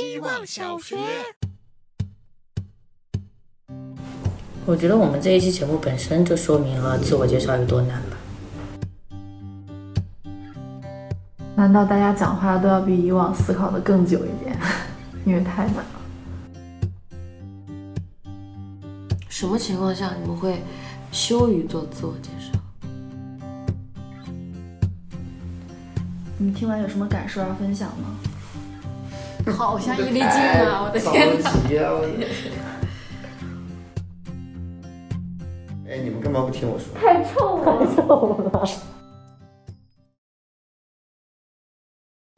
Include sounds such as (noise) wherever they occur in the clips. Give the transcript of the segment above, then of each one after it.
希望小学。我觉得我们这一期节目本身就说明了自我介绍有多难吧。难道大家讲话都要比以往思考的更久一点？(laughs) 因为太难了。什么情况下你们会羞于做自我介绍？你们听完有什么感受要分享吗？好像一粒金啊！我的天哪！哎，你们干嘛不听我说？太臭了，太臭了！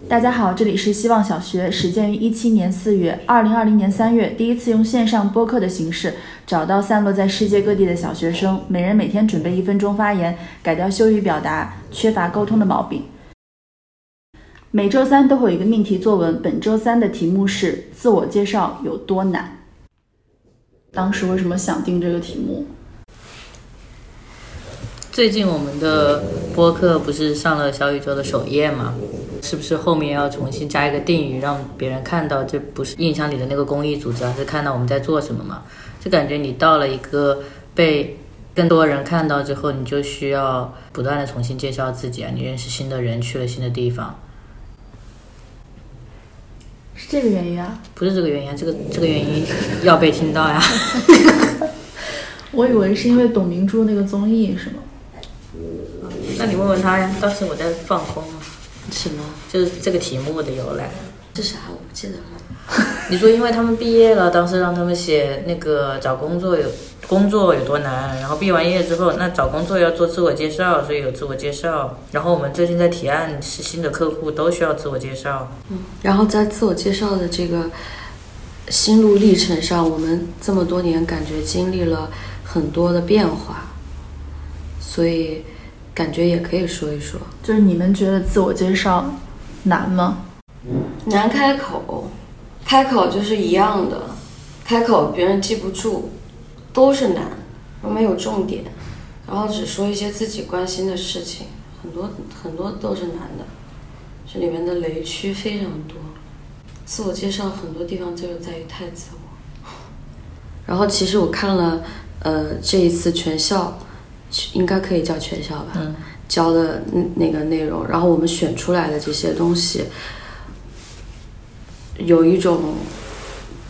大家好，这里是希望小学，始建于一七年四月，二零二零年三月，第一次用线上播客的形式找到散落在世界各地的小学生，每人每天准备一分钟发言，改掉羞于表达、缺乏沟通的毛病。每周三都会有一个命题作文，本周三的题目是自我介绍有多难。当时为什么想定这个题目？最近我们的播客不是上了小宇宙的首页吗？是不是后面要重新加一个定语，让别人看到这不是印象里的那个公益组织，而是看到我们在做什么嘛？就感觉你到了一个被更多人看到之后，你就需要不断的重新介绍自己啊，你认识新的人，去了新的地方。是这个原因啊？不是这个原因，这个这个原因要被听到呀。(laughs) 我以为是因为董明珠那个综艺是吗？那你问问他呀，当时我在放空啊。什么？就是这个题目的由来。是啥？我不记得了。(laughs) 你说，因为他们毕业了，当时让他们写那个找工作有工作有多难，然后毕完业之后，那找工作要做自我介绍，所以有自我介绍。然后我们最近在提案是新的客户都需要自我介绍。嗯，然后在自我介绍的这个心路历程上，我们这么多年感觉经历了很多的变化，所以感觉也可以说一说。就是你们觉得自我介绍难吗？难开口，开口就是一样的，开口别人记不住，都是难，没有重点，然后只说一些自己关心的事情，很多很多都是难的，这里面的雷区非常多。自我介绍很多地方就是在于太自我。然后其实我看了，呃，这一次全校，应该可以叫全校吧，教的那个内容，然后我们选出来的这些东西。有一种，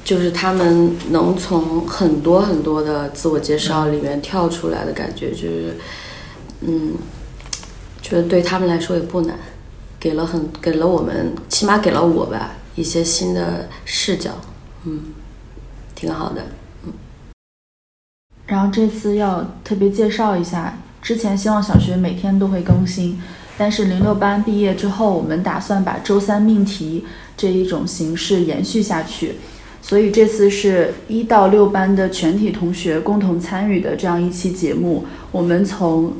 就是他们能从很多很多的自我介绍里面跳出来的感觉，就是，嗯，觉得对他们来说也不难，给了很给了我们，起码给了我吧一些新的视角，嗯，挺好的，嗯。然后这次要特别介绍一下，之前希望小学每天都会更新。但是零六班毕业之后，我们打算把周三命题这一种形式延续下去，所以这次是一到六班的全体同学共同参与的这样一期节目。我们从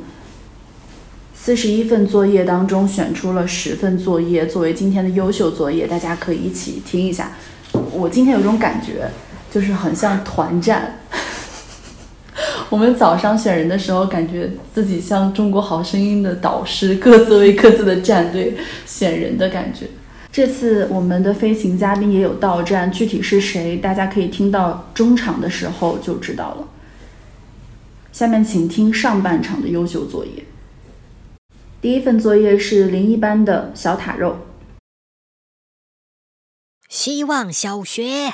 四十一份作业当中选出了十份作业作为今天的优秀作业，大家可以一起听一下。我今天有种感觉，就是很像团战。(laughs) 我们早上选人的时候，感觉自己像《中国好声音》的导师，各自为各自的战队选人的感觉。这次我们的飞行嘉宾也有到站，具体是谁，大家可以听到中场的时候就知道了。下面请听上半场的优秀作业。第一份作业是零一班的小塔肉。希望小学。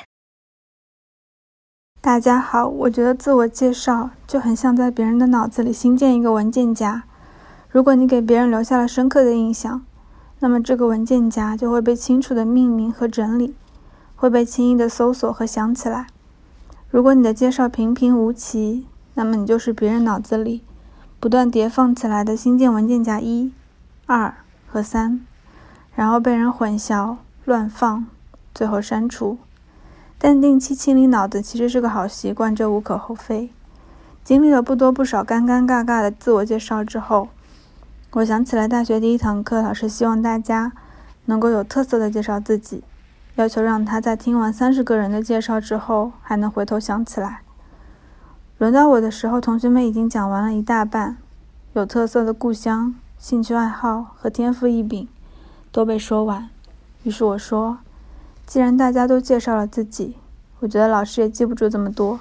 大家好，我觉得自我介绍就很像在别人的脑子里新建一个文件夹。如果你给别人留下了深刻的印象，那么这个文件夹就会被清楚的命名和整理，会被轻易的搜索和想起来。如果你的介绍平平无奇，那么你就是别人脑子里不断叠放起来的新建文件夹一、二和三，然后被人混淆、乱放，最后删除。但定期清理脑子其实是个好习惯，这无可厚非。经历了不多不少尴尴尬尬的自我介绍之后，我想起来大学第一堂课，老师希望大家能够有特色的介绍自己，要求让他在听完三十个人的介绍之后还能回头想起来。轮到我的时候，同学们已经讲完了一大半，有特色的故乡、兴趣爱好和天赋异禀都被说完。于是我说。既然大家都介绍了自己，我觉得老师也记不住这么多，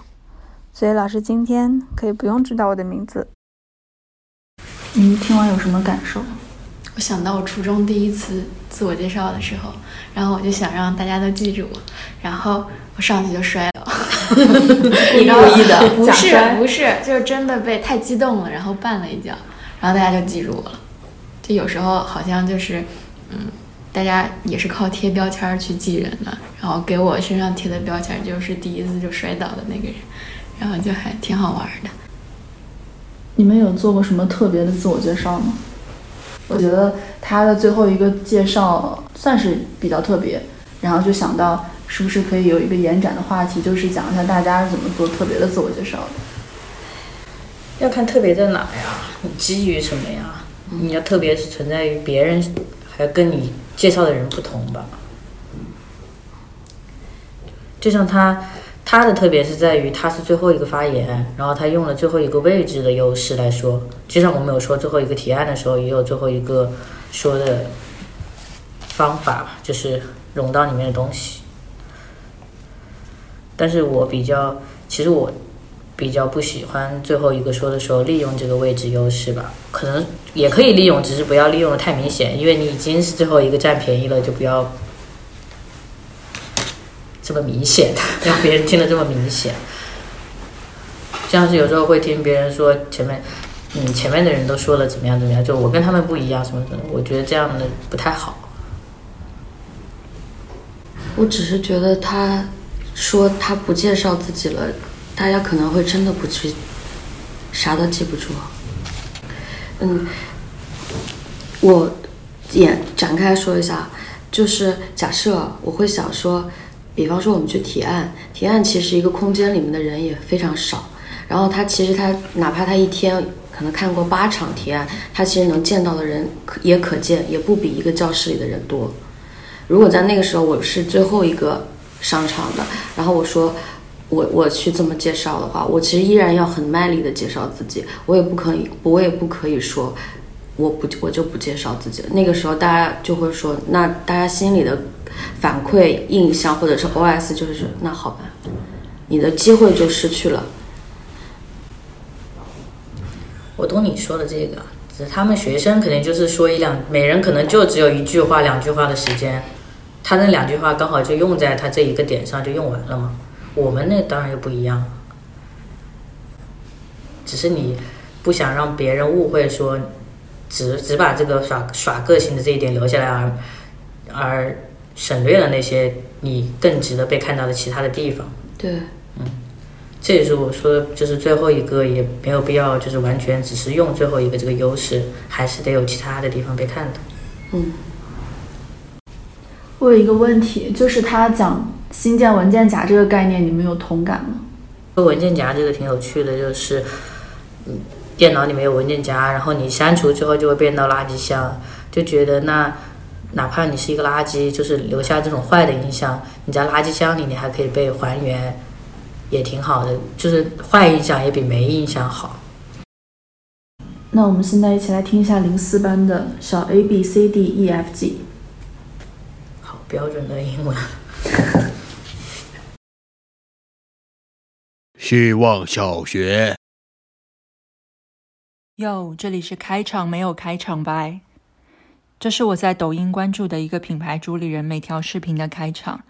所以老师今天可以不用知道我的名字。您听完有什么感受？我想到我初中第一次自我介绍的时候，然后我就想让大家都记住我，然后我上去就摔了。(laughs) 故意的，不是假摔不是，就是真的被太激动了，然后绊了一跤，然后大家就记住我了。就有时候好像就是，嗯，大家也是靠贴标签儿去记人的，然后给我身上贴的标签儿就是第一次就摔倒的那个人，然后就还挺好玩的。你们有做过什么特别的自我介绍吗？我觉得他的最后一个介绍算是比较特别，然后就想到是不是可以有一个延展的话题，就是讲一下大家是怎么做特别的自我介绍的。要看特别在哪呀？你基于什么呀？你要特别是存在于别人，还跟你介绍的人不同吧。就像他，他的特别是在于他是最后一个发言，然后他用了最后一个位置的优势来说。就像我们有说最后一个提案的时候，也有最后一个说的方法，就是融到里面的东西。但是我比较，其实我比较不喜欢最后一个说的时候利用这个位置优势吧，可能也可以利用，只是不要利用的太明显，因为你已经是最后一个占便宜了，就不要这么明显，(laughs) 让别人听得这么明显。像是有时候会听别人说前面，嗯，前面的人都说了怎么样怎么样，就我跟他们不一样什么什么，我觉得这样的不太好。我只是觉得他说他不介绍自己了，大家可能会真的不去，啥都记不住。嗯，我也展开说一下，就是假设我会想说，比方说我们去提案，提案其实一个空间里面的人也非常少，然后他其实他哪怕他一天可能看过八场提案，他其实能见到的人可也可见，也不比一个教室里的人多。如果在那个时候我是最后一个上场的，然后我说我我去这么介绍的话，我其实依然要很卖力的介绍自己，我也不可以，我也不可以说我不我就不介绍自己了。那个时候大家就会说，那大家心里的反馈印象或者是 OS 就是那好吧，你的机会就失去了。我懂你说的这个，只是他们学生肯定就是说一两，每人可能就只有一句话、两句话的时间，他那两句话刚好就用在他这一个点上就用完了嘛。我们那当然又不一样，只是你不想让别人误会说，只只把这个耍耍个性的这一点留下来而而省略了那些你更值得被看到的其他的地方。对，嗯这也是我说的，就是最后一个也没有必要，就是完全只是用最后一个这个优势，还是得有其他的地方被看到。嗯，我有一个问题，就是他讲新建文件夹这个概念，你们有同感吗？说文件夹这个挺有趣的，就是，嗯，电脑里面有文件夹，然后你删除之后就会变到垃圾箱，就觉得那哪怕你是一个垃圾，就是留下这种坏的印象，你在垃圾箱里你还可以被还原，也挺好的，就是坏印象也比没印象好。那我们现在一起来听一下零四班的小 A B C D E F G。好标准的英文。(laughs) 希望小学。哟，这里是开场没有开场白。这是我在抖音关注的一个品牌主理人每条视频的开场，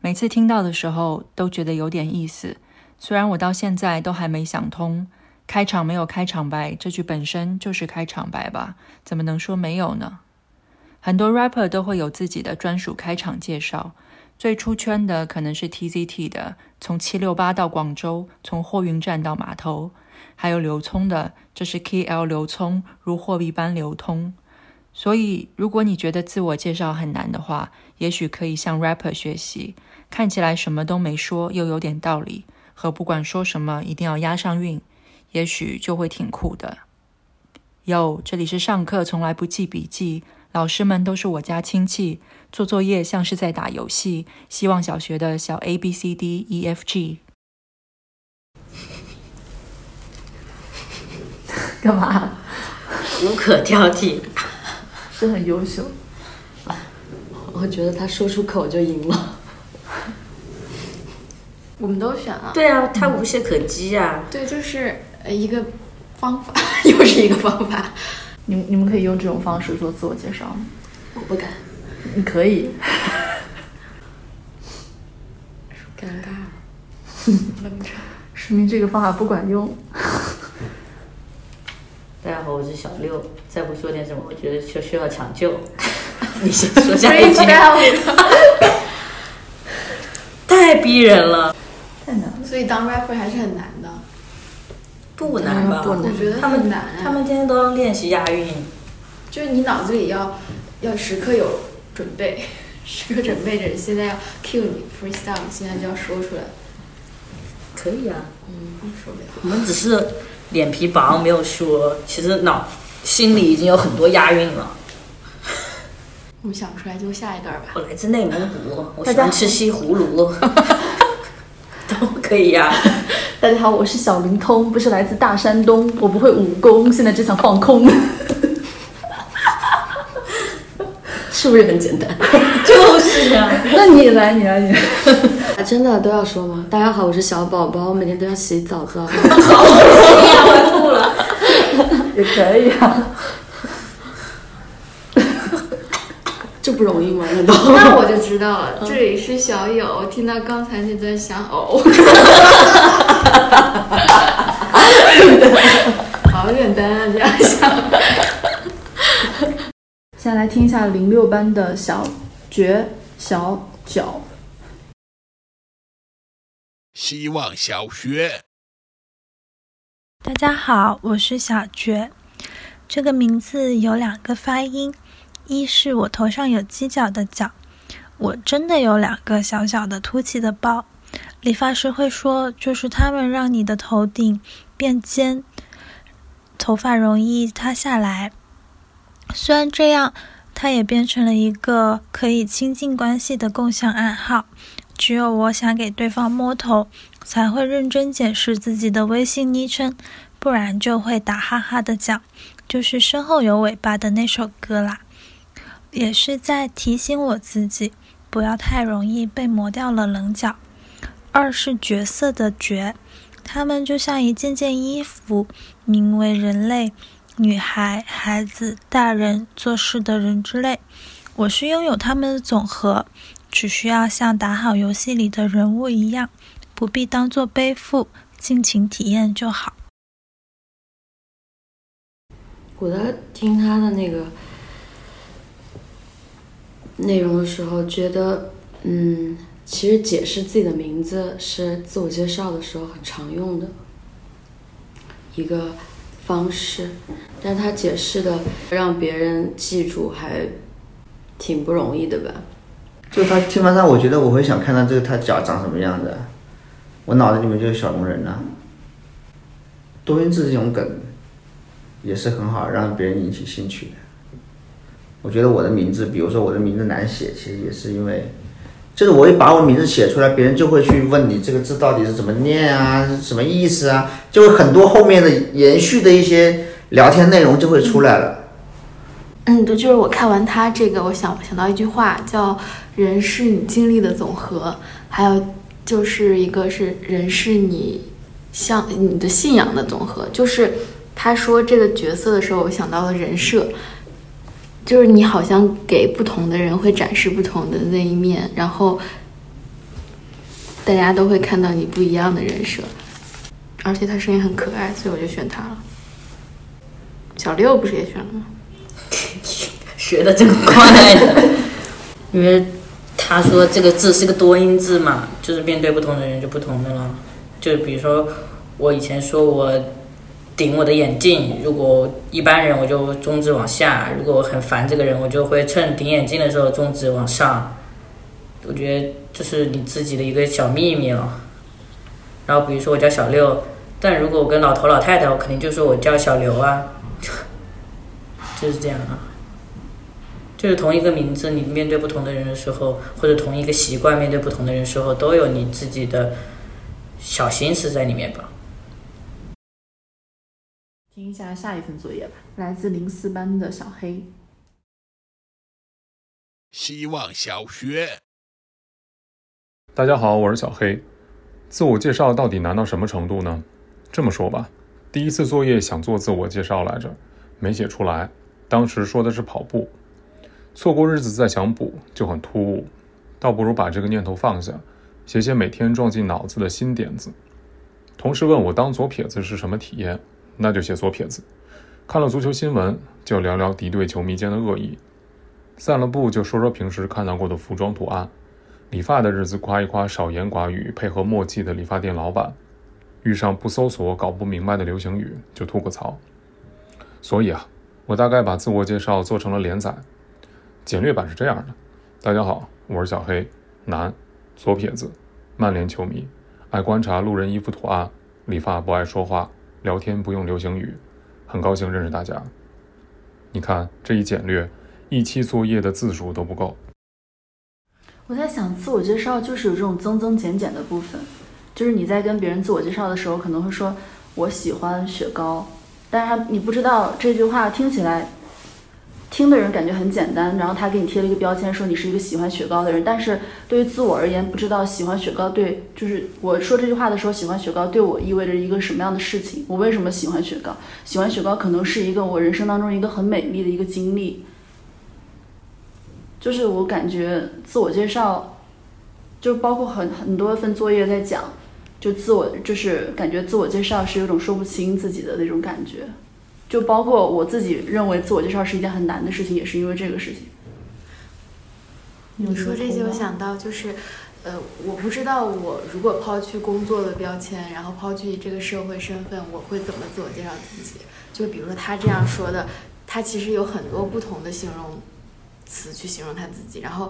每次听到的时候都觉得有点意思。虽然我到现在都还没想通，开场没有开场白这句本身就是开场白吧？怎么能说没有呢？很多 rapper 都会有自己的专属开场介绍，最出圈的可能是 TZT 的，从七六八到广州，从货运站到码头。还有刘聪的，这是 KL 刘聪，如货币般流通。所以，如果你觉得自我介绍很难的话，也许可以向 rapper 学习，看起来什么都没说，又有点道理，和不管说什么一定要押上韵，也许就会挺酷的。哟，这里是上课从来不记笔记，老师们都是我家亲戚，做作业像是在打游戏。希望小学的小 A B C D E F G。干嘛？无可挑剔。是很优秀。我觉得他说出口就赢了。我们都选了。对啊，他无懈可击啊。对，就是呃一个方法，(laughs) 又是一个方法。你们你们可以用这种方式做自我介绍吗？我不敢，你可以。尴尬。(laughs) 冷场。说明这个方法不管用。大家好，我是小六。再不说点什么，我觉得就需要抢救。(laughs) 你先说下一句。(laughs) 太逼人了，太难了。所以当 rapper 还是很难的。不难吧？不难我觉得他们很难。他们天天都要练习押韵。就是你脑子里要要时刻有准备，时刻准备着现在要 cue 你 freestyle，现在就要说出来。可以啊，嗯，受不了。我们只是脸皮薄没有说，其实脑心里已经有很多押韵了。我们想不出来就下一段吧。我来自内蒙古，我喜欢吃西葫芦，(laughs) 都可以呀、大家好，我是小灵通，不是来自大山东，我不会武功，现在只想放空。是不是很简单？(laughs) 就是啊，(laughs) 那你来，你来，你来。(laughs) 啊，真的都要说吗？大家好，我是小宝宝，我每天都要洗澡澡了。也可以啊。这不容易吗？难道？那我就知道了，这里是小友。听到刚才那段想呕。好简单啊，这样想。先来听一下零六班的小绝小脚。希望小学。大家好，我是小觉。这个名字有两个发音，一是我头上有犄角的角，我真的有两个小小的凸起的包。理发师会说，就是它们让你的头顶变尖，头发容易塌下来。虽然这样，它也变成了一个可以亲近关系的共享暗号。只有我想给对方摸头，才会认真检视自己的微信昵称，不然就会打哈哈的讲，就是身后有尾巴的那首歌啦。也是在提醒我自己，不要太容易被磨掉了棱角。二是角色的角，它们就像一件件衣服，名为人类、女孩、孩子、大人、做事的人之类。我是拥有他们的总和。只需要像打好游戏里的人物一样，不必当做背负，尽情体验就好。我在听他的那个内容的时候，觉得，嗯，其实解释自己的名字是自我介绍的时候很常用的一个方式，但他解释的让别人记住还挺不容易的吧。就他基本上，我觉得我会想看到这个他脚长什么样子，我脑子里面就是小龙人呐、多音字这种梗也是很好让别人引起兴趣的。我觉得我的名字，比如说我的名字难写，其实也是因为，就是我一把我名字写出来，别人就会去问你这个字到底是怎么念啊，什么意思啊，就会很多后面的延续的一些聊天内容就会出来了。嗯，对，就是我看完他这个，我想想到一句话，叫“人是你经历的总和”，还有就是一个是“人是你像你的信仰的总和”。就是他说这个角色的时候，我想到了人设，就是你好像给不同的人会展示不同的那一面，然后大家都会看到你不一样的人设，而且他声音很可爱，所以我就选他了。小六不是也选了吗？(laughs) 学的这么快的，因为他说这个字是个多音字嘛，就是面对不同的人就不同的了。就比如说我以前说我顶我的眼镜，如果一般人我就中指往下，如果我很烦这个人，我就会趁顶眼镜的时候中指往上。我觉得这是你自己的一个小秘密了。然后比如说我叫小六，但如果我跟老头老太太，我肯定就说我叫小刘啊，(laughs) 就是这样啊。就是同一个名字，你面对不同的人的时候，或者同一个习惯面对不同的人的时候，都有你自己的小心思在里面吧。听一下下一份作业吧，来自零四班的小黑。希望小学。大家好，我是小黑。自我介绍到底难到什么程度呢？这么说吧，第一次作业想做自我介绍来着，没写出来。当时说的是跑步，错过日子再想补就很突兀，倒不如把这个念头放下，写写每天撞进脑子的新点子。同事问我当左撇子是什么体验，那就写左撇子。看了足球新闻就聊聊敌对球迷间的恶意，散了步就说说平时看到过的服装图案。理发的日子，夸一夸少言寡语、配合默契的理发店老板；遇上不搜索、搞不明白的流行语，就吐个槽。所以啊，我大概把自我介绍做成了连载，简略版是这样的：大家好，我是小黑，男，左撇子，曼联球迷，爱观察路人衣服图案，理发不爱说话，聊天不用流行语，很高兴认识大家。你看这一简略，一期作业的字数都不够。我在想，自我介绍就是有这种增增减减的部分，就是你在跟别人自我介绍的时候，可能会说“我喜欢雪糕”，但是他你不知道这句话听起来，听的人感觉很简单，然后他给你贴了一个标签，说你是一个喜欢雪糕的人。但是对于自我而言，不知道喜欢雪糕对，就是我说这句话的时候，喜欢雪糕对我意味着一个什么样的事情？我为什么喜欢雪糕？喜欢雪糕可能是一个我人生当中一个很美丽的一个经历。就是我感觉自我介绍，就包括很很多份作业在讲，就自我就是感觉自我介绍是有种说不清自己的那种感觉，就包括我自己认为自我介绍是一件很难的事情，也是因为这个事情。你说这些，我想到就是，呃，我不知道我如果抛去工作的标签，然后抛去这个社会身份，我会怎么自我介绍自己？就比如说他这样说的，他其实有很多不同的形容。词去形容他自己，然后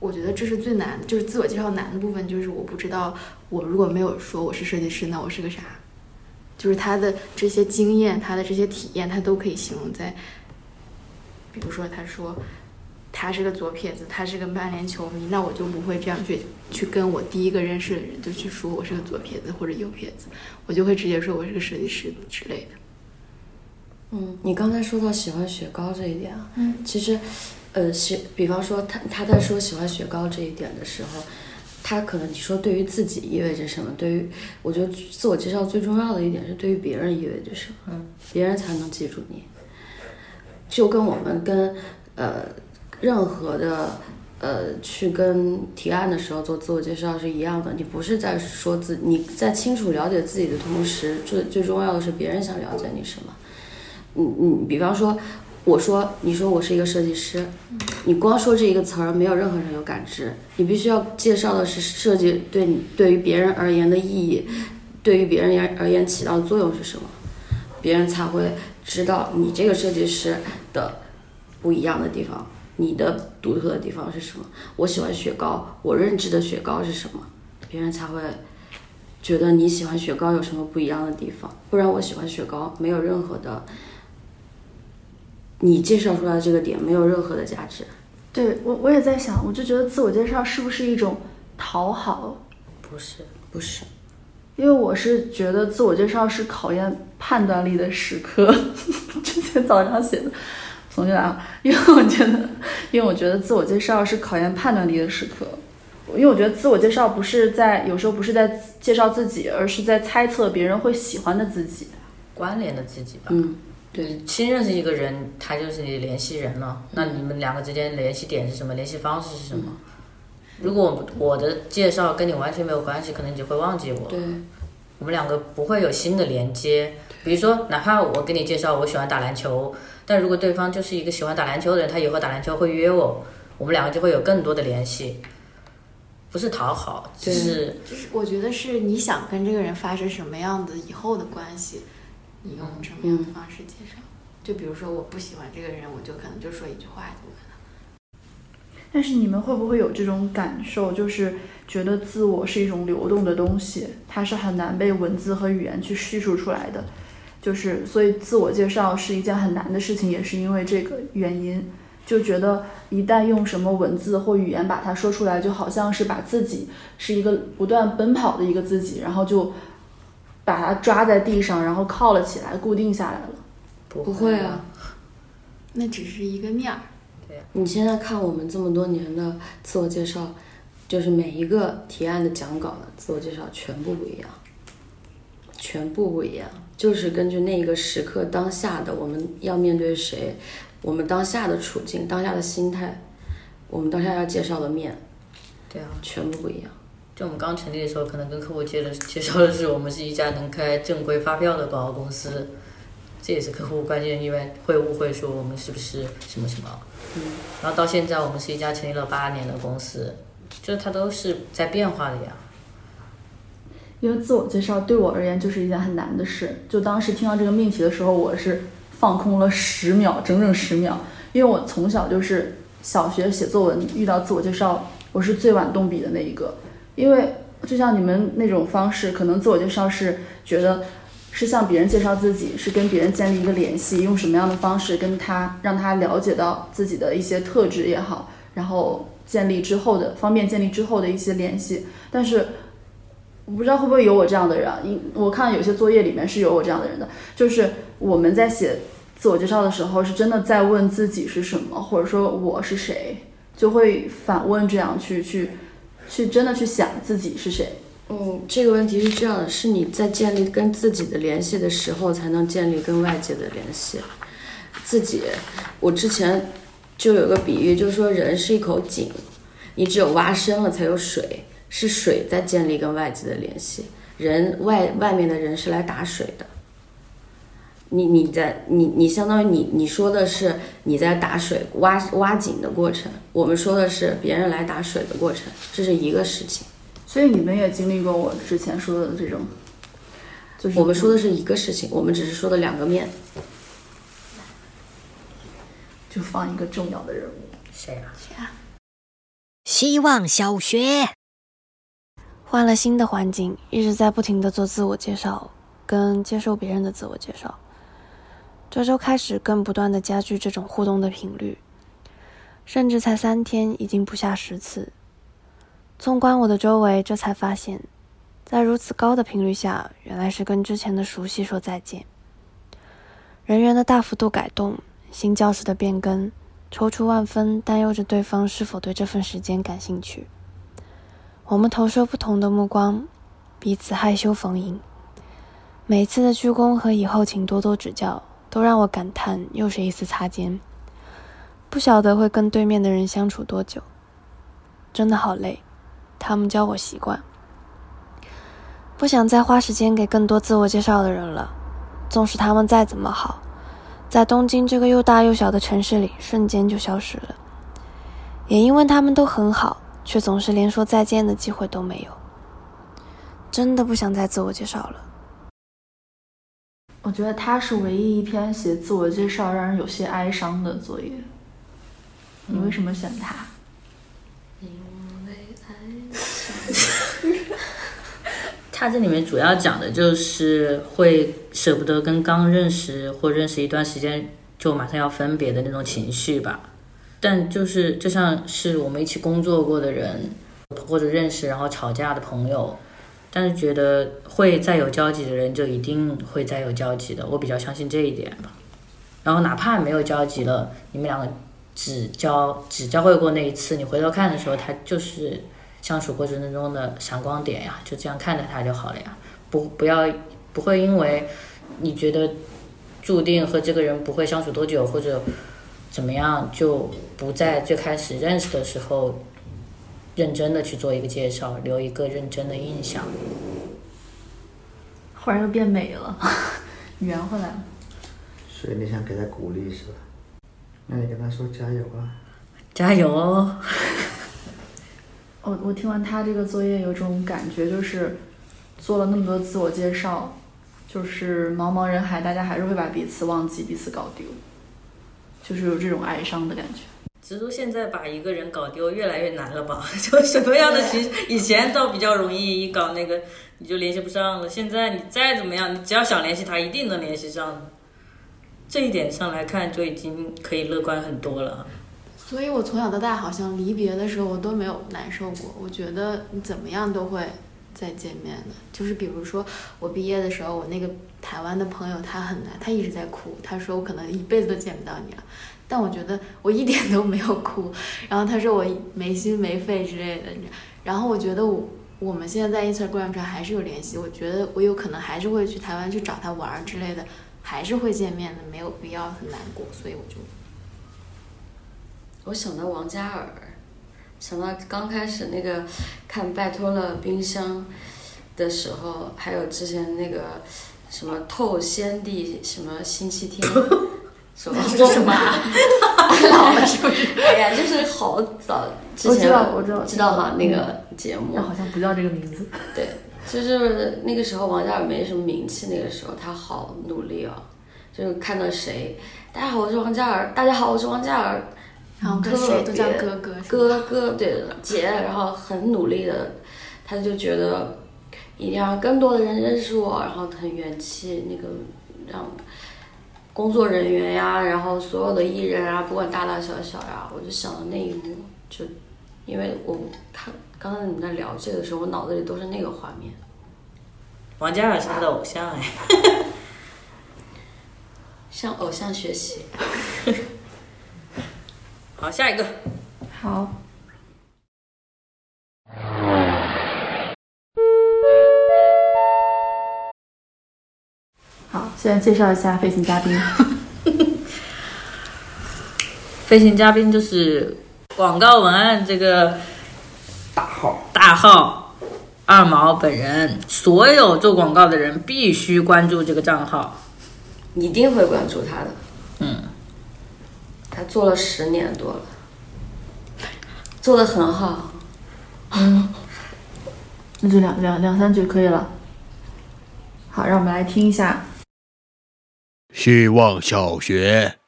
我觉得这是最难，就是自我介绍难的部分，就是我不知道我如果没有说我是设计师，那我是个啥？就是他的这些经验，他的这些体验，他都可以形容在，比如说他说他是个左撇子，他是个曼联球迷，那我就不会这样去去跟我第一个认识的人就去说我是个左撇子或者右撇子，我就会直接说我是个设计师之类的。嗯，你刚才说到喜欢雪糕这一点啊，嗯，其实。呃，喜，比方说他他在说喜欢雪糕这一点的时候，他可能你说对于自己意味着什么？对于我觉得自我介绍最重要的一点是对于别人意味着什么？嗯，别人才能记住你。就跟我们跟呃任何的呃去跟提案的时候做自我介绍是一样的，你不是在说自你在清楚了解自己的同时，最最重要的是别人想了解你什么？嗯嗯，比方说。我说，你说我是一个设计师，你光说这一个词儿，没有任何人有感知。你必须要介绍的是设计对你对于别人而言的意义，对于别人而言起到的作用是什么，别人才会知道你这个设计师的不一样的地方，你的独特的地方是什么。我喜欢雪糕，我认知的雪糕是什么，别人才会觉得你喜欢雪糕有什么不一样的地方。不然我喜欢雪糕，没有任何的。你介绍出来的这个点没有任何的价值。对我，我也在想，我就觉得自我介绍是不是一种讨好？不是，不是，因为我是觉得自我介绍是考验判断力的时刻。(laughs) 之前早上写的，重新来啊！因为我觉得，因为我觉得自我介绍是考验判断力的时刻。因为我觉得自我介绍不是在有时候不是在介绍自己，而是在猜测别人会喜欢的自己，关联的自己吧。嗯。对，新认识一个人，他就是你的联系人了。那你们两个之间联系点是什么？联系方式是什么？如果我的介绍跟你完全没有关系，可能你就会忘记我。对，我们两个不会有新的连接。比如说，哪怕我跟你介绍我喜欢打篮球，但如果对方就是一个喜欢打篮球的人，他以后打篮球会约我，我们两个就会有更多的联系。不是讨好，就是就是我觉得是你想跟这个人发生什么样的以后的关系。你用什么样的方式介绍？就比如说，我不喜欢这个人，我就可能就说一句话就完了。但是你们会不会有这种感受，就是觉得自我是一种流动的东西，它是很难被文字和语言去叙述出来的。就是所以自我介绍是一件很难的事情，也是因为这个原因，就觉得一旦用什么文字或语言把它说出来，就好像是把自己是一个不断奔跑的一个自己，然后就。把它抓在地上，然后靠了起来，固定下来了。不会啊，那只是一个面儿。对，你现在看我们这么多年的自我介绍，就是每一个提案的讲稿的自我介绍全部不一样，全部不一样，就是根据那一个时刻当下的我们要面对谁，我们当下的处境、当下的心态，我们当下要介绍的面，对啊，全部不一样。就我们刚成立的时候，可能跟客户介的介绍的是我们是一家能开正规发票的广告公司，这也是客户关键，因为会误会说我们是不是什么什么。嗯。然后到现在，我们是一家成立了八年的公司，就是它都是在变化的呀。因为自我介绍对我而言就是一件很难的事。就当时听到这个命题的时候，我是放空了十秒，整整十秒。因为我从小就是小学写作文遇到自我介绍，我是最晚动笔的那一个。因为就像你们那种方式，可能自我介绍是觉得是向别人介绍自己，是跟别人建立一个联系，用什么样的方式跟他让他了解到自己的一些特质也好，然后建立之后的方便建立之后的一些联系。但是我不知道会不会有我这样的人，因我看有些作业里面是有我这样的人的，就是我们在写自我介绍的时候，是真的在问自己是什么，或者说我是谁，就会反问这样去去。去真的去想自己是谁？嗯，这个问题是这样的：是你在建立跟自己的联系的时候，才能建立跟外界的联系。自己，我之前就有个比喻，就是说人是一口井，你只有挖深了才有水，是水在建立跟外界的联系。人外外面的人是来打水的。你你在你你相当于你你说的是你在打水挖挖井的过程，我们说的是别人来打水的过程，这是一个事情。所以你们也经历过我之前说的这种，就是我们说的是一个事情，我们只是说的两个面。就放一个重要的人物，谁啊？谁啊？希望小学换了新的环境，一直在不停的做自我介绍，跟接受别人的自我介绍。这周开始更不断的加剧这种互动的频率，甚至才三天已经不下十次。纵观我的周围，这才发现，在如此高的频率下，原来是跟之前的熟悉说再见。人员的大幅度改动，新教室的变更，踌躇万分，担忧着对方是否对这份时间感兴趣。我们投射不同的目光，彼此害羞逢迎。每次的鞠躬和以后请多多指教。都让我感叹，又是一次擦肩。不晓得会跟对面的人相处多久，真的好累。他们教我习惯，不想再花时间给更多自我介绍的人了。纵使他们再怎么好，在东京这个又大又小的城市里，瞬间就消失了。也因为他们都很好，却总是连说再见的机会都没有。真的不想再自我介绍了。我觉得他是唯一一篇写自我介绍让人有些哀伤的作业。你为什么选他？因为爱他这里面主要讲的就是会舍不得跟刚认识或认识一段时间就马上要分别的那种情绪吧。但就是就像是我们一起工作过的人，或者认识然后吵架的朋友。但是觉得会再有交集的人就一定会再有交集的，我比较相信这一点吧。然后哪怕没有交集了，你们两个只交只交汇过那一次，你回头看的时候，他就是相处过程当中的闪光点呀，就这样看着他就好了呀。不不要不会因为你觉得注定和这个人不会相处多久或者怎么样，就不在最开始认识的时候。认真的去做一个介绍，留一个认真的印象。忽然又变美了，圆回来了。所以你想给他鼓励是吧？那你跟他说加油啊！加油哦！我我听完他这个作业，有种感觉，就是做了那么多自我介绍，就是茫茫人海，大家还是会把彼此忘记，彼此搞丢，就是有这种哀伤的感觉。直说现在把一个人搞丢越来越难了吧？(laughs) 就什么样的形？以前倒比较容易，一搞那个你就联系不上了。现在你再怎么样，你只要想联系他，一定能联系上。这一点上来看，就已经可以乐观很多了。所以我从小到大好像离别的时候我都没有难受过。我觉得你怎么样都会再见面的。就是比如说我毕业的时候，我那个台湾的朋友他很难，他一直在哭，他说我可能一辈子都见不到你了。但我觉得我一点都没有哭，然后他说我没心没肺之类的，然后我觉得我我们现在在 Instagram 上还是有联系，我觉得我有可能还是会去台湾去找他玩儿之类的，还是会见面的，没有必要很难过，所以我就我想到王嘉尔，想到刚开始那个看《拜托了冰箱》的时候，还有之前那个什么透先帝什么星期天，什么是什么啊老了是不是？哎呀，就是好早之前我知道我知道知道哈那个节目但，好像不叫这个名字。对，就是那个时候王嘉尔没什么名气，那个时候他好努力哦，就是看到谁，大家好，我是王嘉尔，大家好，我是王嘉尔，然后跟特谁都叫哥哥哥哥对姐，然后很努力的，他就觉得一定要让更多的人认识我，然后很元气，那个让工作人员呀，然后所有的艺人啊，不管大大小小呀，我就想到那一幕，就因为我看刚才你们在聊这个的时候，我脑子里都是那个画面。王嘉尔是他的偶像哎。(laughs) 向偶像学习。好，下一个。好，好，现在介绍一下飞行嘉宾。(laughs) 飞行嘉宾就是广告文案这个大号大号二毛本人，所有做广告的人必须关注这个账号。一定会关注他的。做了十年多了，做的很好。嗯，那就两两两三句可以了。好，让我们来听一下。希望小学。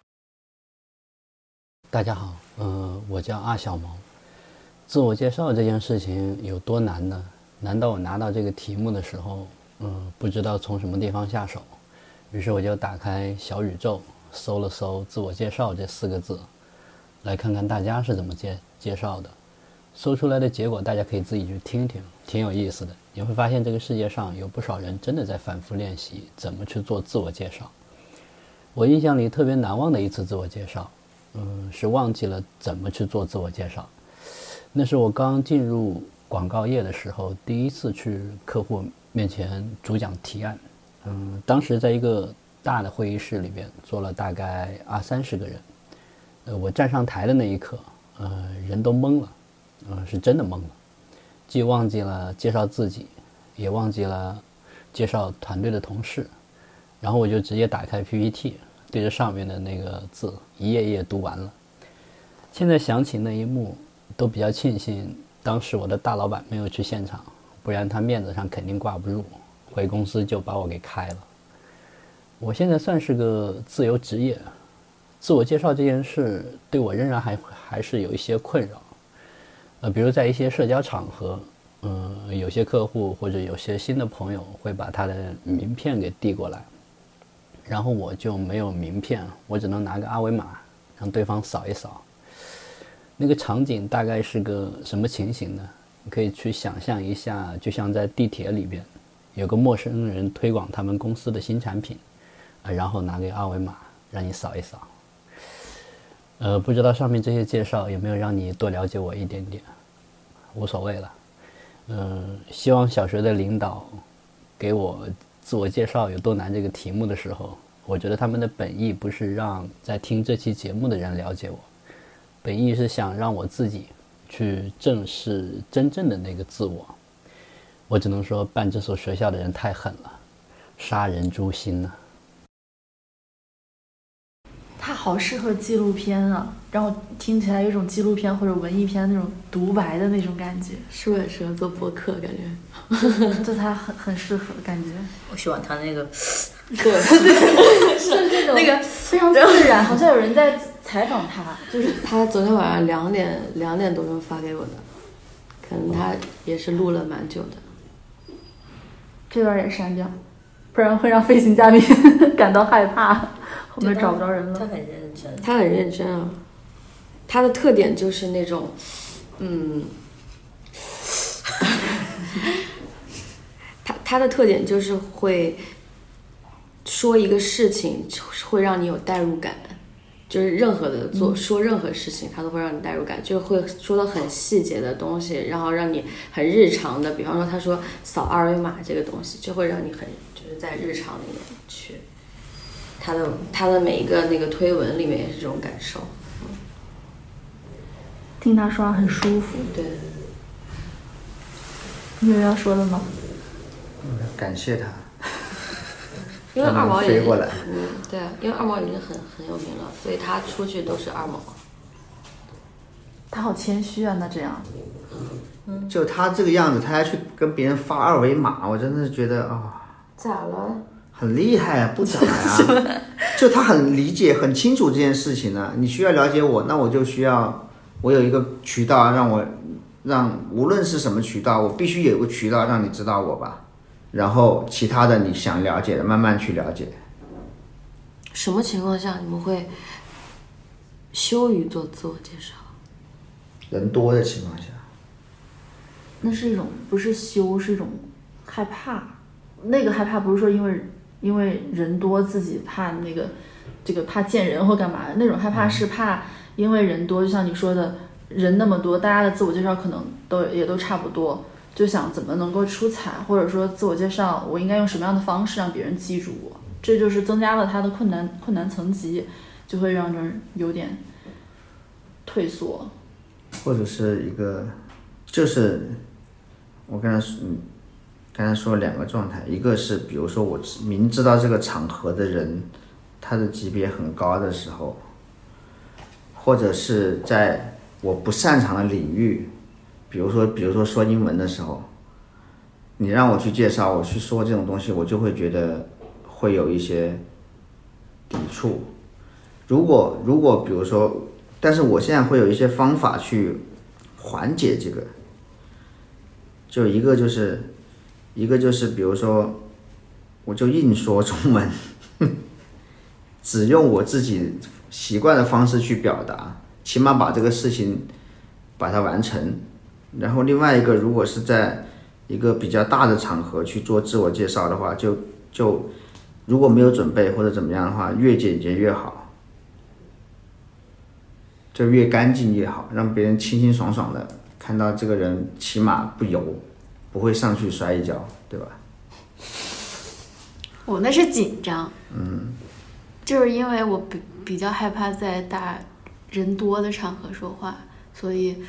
大家好，呃，我叫阿小毛。自我介绍这件事情有多难呢？难道我拿到这个题目的时候，嗯、不知道从什么地方下手，于是我就打开小宇宙，搜了搜“自我介绍”这四个字，来看看大家是怎么介介绍的。搜出来的结果，大家可以自己去听听，挺有意思的。你会发现，这个世界上有不少人真的在反复练习怎么去做自我介绍。我印象里特别难忘的一次自我介绍，嗯，是忘记了怎么去做自我介绍。那是我刚进入广告业的时候，第一次去客户面前主讲提案。嗯，当时在一个大的会议室里边坐了大概二三十个人。呃，我站上台的那一刻，呃，人都懵了，呃，是真的懵了，既忘记了介绍自己，也忘记了介绍团队的同事。然后我就直接打开 PPT，对着上面的那个字一页一页读完了。现在想起那一幕，都比较庆幸当时我的大老板没有去现场，不然他面子上肯定挂不住，回公司就把我给开了。我现在算是个自由职业，自我介绍这件事对我仍然还还是有一些困扰。呃，比如在一些社交场合，嗯、有些客户或者有些新的朋友会把他的名片给递过来，然后我就没有名片，我只能拿个二维码让对方扫一扫。那个场景大概是个什么情形呢？你可以去想象一下，就像在地铁里边，有个陌生人推广他们公司的新产品，然后拿个二维码让你扫一扫。呃，不知道上面这些介绍有没有让你多了解我一点点？无所谓了。嗯、希望小学的领导给我自我介绍有多难这个题目的时候，我觉得他们的本意不是让在听这期节目的人了解我，本意是想让我自己去正视真正的那个自我。我只能说，办这所学校的人太狠了，杀人诛心呐、他好适合纪录片啊，让我听起来有一种纪录片或者文艺片那种独白的那种感觉。是不是很适合做播客？感觉 (laughs) 就他很很适合感觉。我喜欢他那个，对，(laughs) 是这种那个非常自然，好像有人在采访他，就是他昨天晚上两点两点多钟发给我的，可能他也是录了蛮久的。这段也删掉，不然会让飞行嘉宾 (laughs) 感到害怕，后面找不着人了。他很认真，他很认真啊，他的特点就是那种，嗯，他他的特点就是会说一个事情会让你有代入感，就是任何的做说任何事情，他都会让你代入感，就会说到很细节的东西，然后让你很日常的，比方说他说扫二维码这个东西，就会让你很就是在日常里面去，他的他的每一个那个推文里面也是这种感受。听他说话很舒服。对。你有要说的吗？感谢他。(laughs) 因为二毛也飞过来，嗯，对啊，因为二毛已经很很有名了，所以他出去都是二毛。他好谦虚啊，那这样。就他这个样子，他还去跟别人发二维码，我真的是觉得啊、咋了？很厉害啊，不咋呀、(laughs) 就他很理解、很清楚这件事情呢、你需要了解我，那我就需要我有一个渠道让我让无论是什么渠道，我必须有个渠道让你知道我吧。然后其他的你想了解的，慢慢去了解。什么情况下你们会羞于做自我介绍？人多的情况下，那是一种不是羞，是一种害怕。那个害怕不是说因为因为人多自己怕那个这个怕见人或干嘛，那种害怕是怕因为人多，就像你说的，人那么多，大家的自我介绍可能都也都差不多，就想怎么能够出彩，或者说自我介绍我应该用什么样的方式让别人记住我，这就是增加了他的困难困难层级，就会让人有点退缩。或者是一个，就是我刚才说，嗯，刚才说了两个状态，一个是比如说我明知道这个场合的人他的级别很高的时候，或者是在我不擅长的领域，比如说比如说说英文的时候，你让我去介绍，我去说这种东西，我就会觉得会有一些抵触。如果如果比如说，但是我现在会有一些方法去缓解这个，就一个就是一个就是比如说，我就硬说中文，只用我自己习惯的方式去表达，起码把这个事情把它完成。然后另外一个，如果是在一个比较大的场合去做自我介绍的话，就就如果没有准备或者怎么样的话，越简洁越好，就越干净越好，让别人清清爽爽的看到这个人起码不油，不会上去摔一跤，对吧？我那是紧张，嗯，就是因为我比比较害怕在大人多的场合说话，所以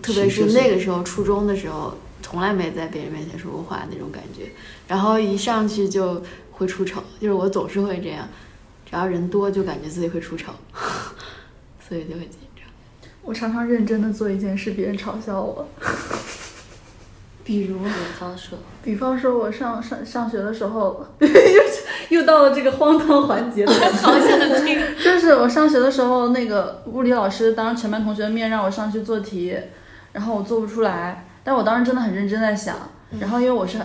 特别是那个时候初中的时候，从来没在别人面前说过话那种感觉，然后一上去就会出丑，(laughs) 就是我总是会这样，只要人多就感觉自己会出丑，(laughs) 所以就会紧张。我常常认真的做一件事，别人嘲笑我。比如，比方说，比方说，我上上上学的时候，又 (laughs) 又到了这个荒唐环节。(laughs) 就是我上学的时候，那个物理老师当着全班同学的面让我上去做题，然后我做不出来，但我当时真的很认真在想。然后因为我是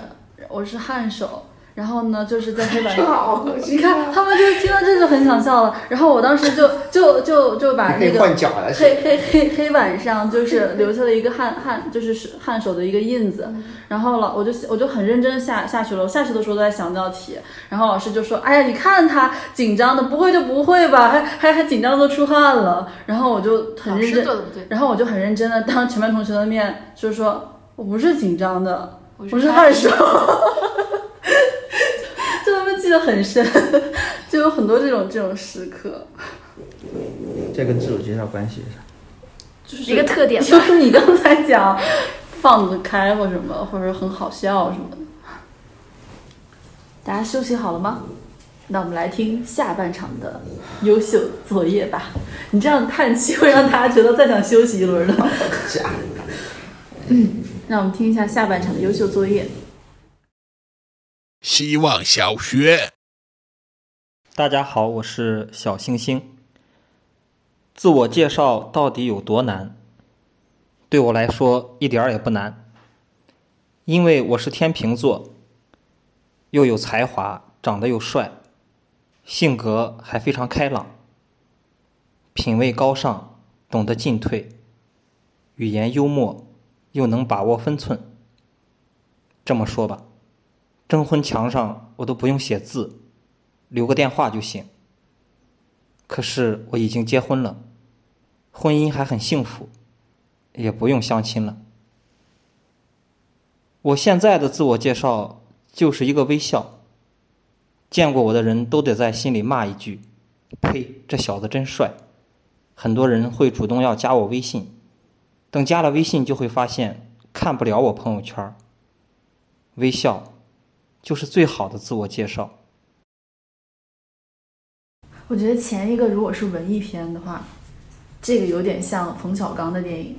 我是汗手，然后呢就是在黑板上，(laughs) 你看他们就听到这就很想笑了。然后我当时就就就就把那个黑黑黑黑板上就是留下了一个汗汗 (laughs) 就是汗手的一个印子。然后老我就我就很认真下下去了，我下去的时候都在想这道题。然后老师就说：“哎呀，你看他紧张的，不会就不会吧，还还还紧张都出汗了。”然后我就很认真，然后我就很认真的当全班同学的面就是说我不是紧张的，我是汗手。就他们记得很深，就有很多这种这种时刻。这跟自我介绍关系是啥？就是一个特点就是你刚才讲放得开或什么，或者很好笑什么的。大家休息好了吗？那我们来听下半场的优秀作业吧。你这样叹气会让大家觉得再想休息一轮的。假嗯，让我们听一下下半场的优秀作业。希望小学。大家好，我是小星星。自我介绍到底有多难？对我来说一点儿也不难，因为我是天秤座，又有才华，长得又帅，性格还非常开朗，品味高尚，懂得进退，语言幽默，又能把握分寸。这么说吧，征婚墙上我都不用写字，留个电话就行。可是我已经结婚了，婚姻还很幸福，也不用相亲了。我现在的自我介绍就是一个微笑，见过我的人都得在心里骂一句：“呸，这小子真帅。”很多人会主动要加我微信，等加了微信就会发现看不了我朋友圈。微笑就是最好的自我介绍。我觉得前一个如果是文艺片的话，这个有点像冯小刚的电影。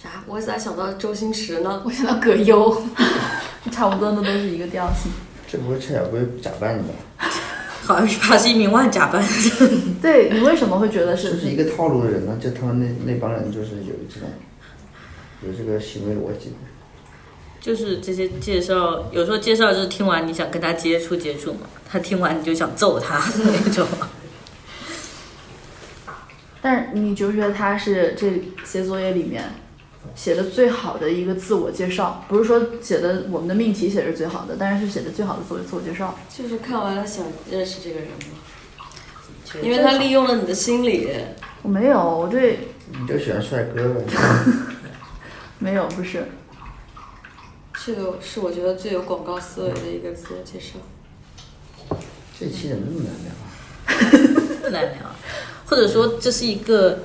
啥？我咋想到周星驰呢？我想到葛优，(laughs) 差不多那都是一个调性。这不会蔡小贵假扮的吧？(laughs) 好像他是一名万假扮。(laughs) 对你为什么会觉得是？就是一个套路的人呢？就他们那那帮人就是有这种有这个行为逻辑的。就是这些介绍，有时候介绍就是听完你想跟他接触接触嘛，他听完你就想揍他那种。但是你就觉得他是这些作业里面写的最好的一个自我介绍，不是说写的我们的命题写是最好的，但是是写的最好的自我自我介绍。就是看完了想认识这个人吗？因为他利用了你的心理。我没有，我对。你就喜欢帅哥呗。(laughs) 没有，不是。这个是我觉得最有广告思维的一个自我介绍。这期怎么那么难聊啊？不 (laughs) 难聊，或者说这是一个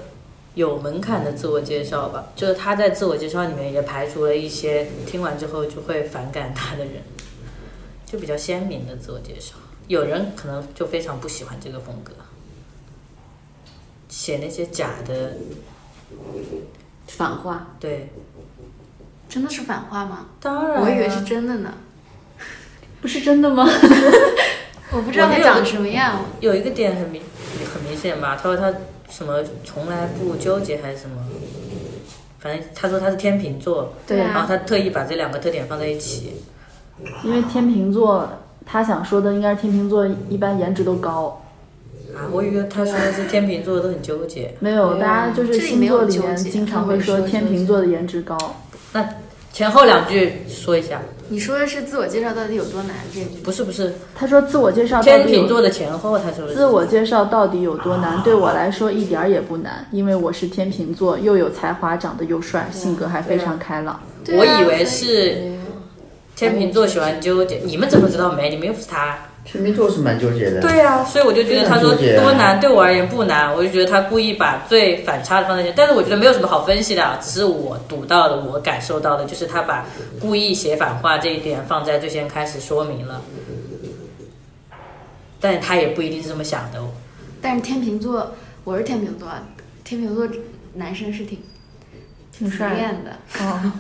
有门槛的自我介绍吧。就是他在自我介绍里面也排除了一些听完之后就会反感他的人，就比较鲜明的自我介绍。有人可能就非常不喜欢这个风格，写那些假的反话。对。真的是反话吗？当然，我以为是真的呢。(laughs) 不是真的吗？(laughs) 我不知道他长什么样。有一个点很明很明显吧？他说他什么从来不纠结还是什么？反正他说他是天秤座，对然后他特意把这两个特点放在一起。因为天秤座，他想说的应该是天秤座一般颜值都高。啊，我以为他说的是天秤座都很纠结。没有，大家就是星座里面经常会说天秤座的颜值高。那前后两句说一下。你说的是自我介绍到底有多难？这句不是不是，他说自我介绍天秤座的前后，他说自我介绍到底有多难？对我来说一点儿也不难，因为我是天秤座，又有才华，长得又帅，性格还非常开朗。我以为是天秤座喜欢纠结，你们怎么知道没？你们又不是他。天秤座是蛮纠结的。对呀，所以我就觉得他说多难，对我而言不难。我就觉得他故意把最反差的放在这，但是我觉得没有什么好分析的，只是我读到的，我感受到的，就是他把故意写反话这一点放在最先开始说明了。但是他也不一定是这么想的。但是天秤座，我是天秤座，天秤座男生是挺挺帅的。哦。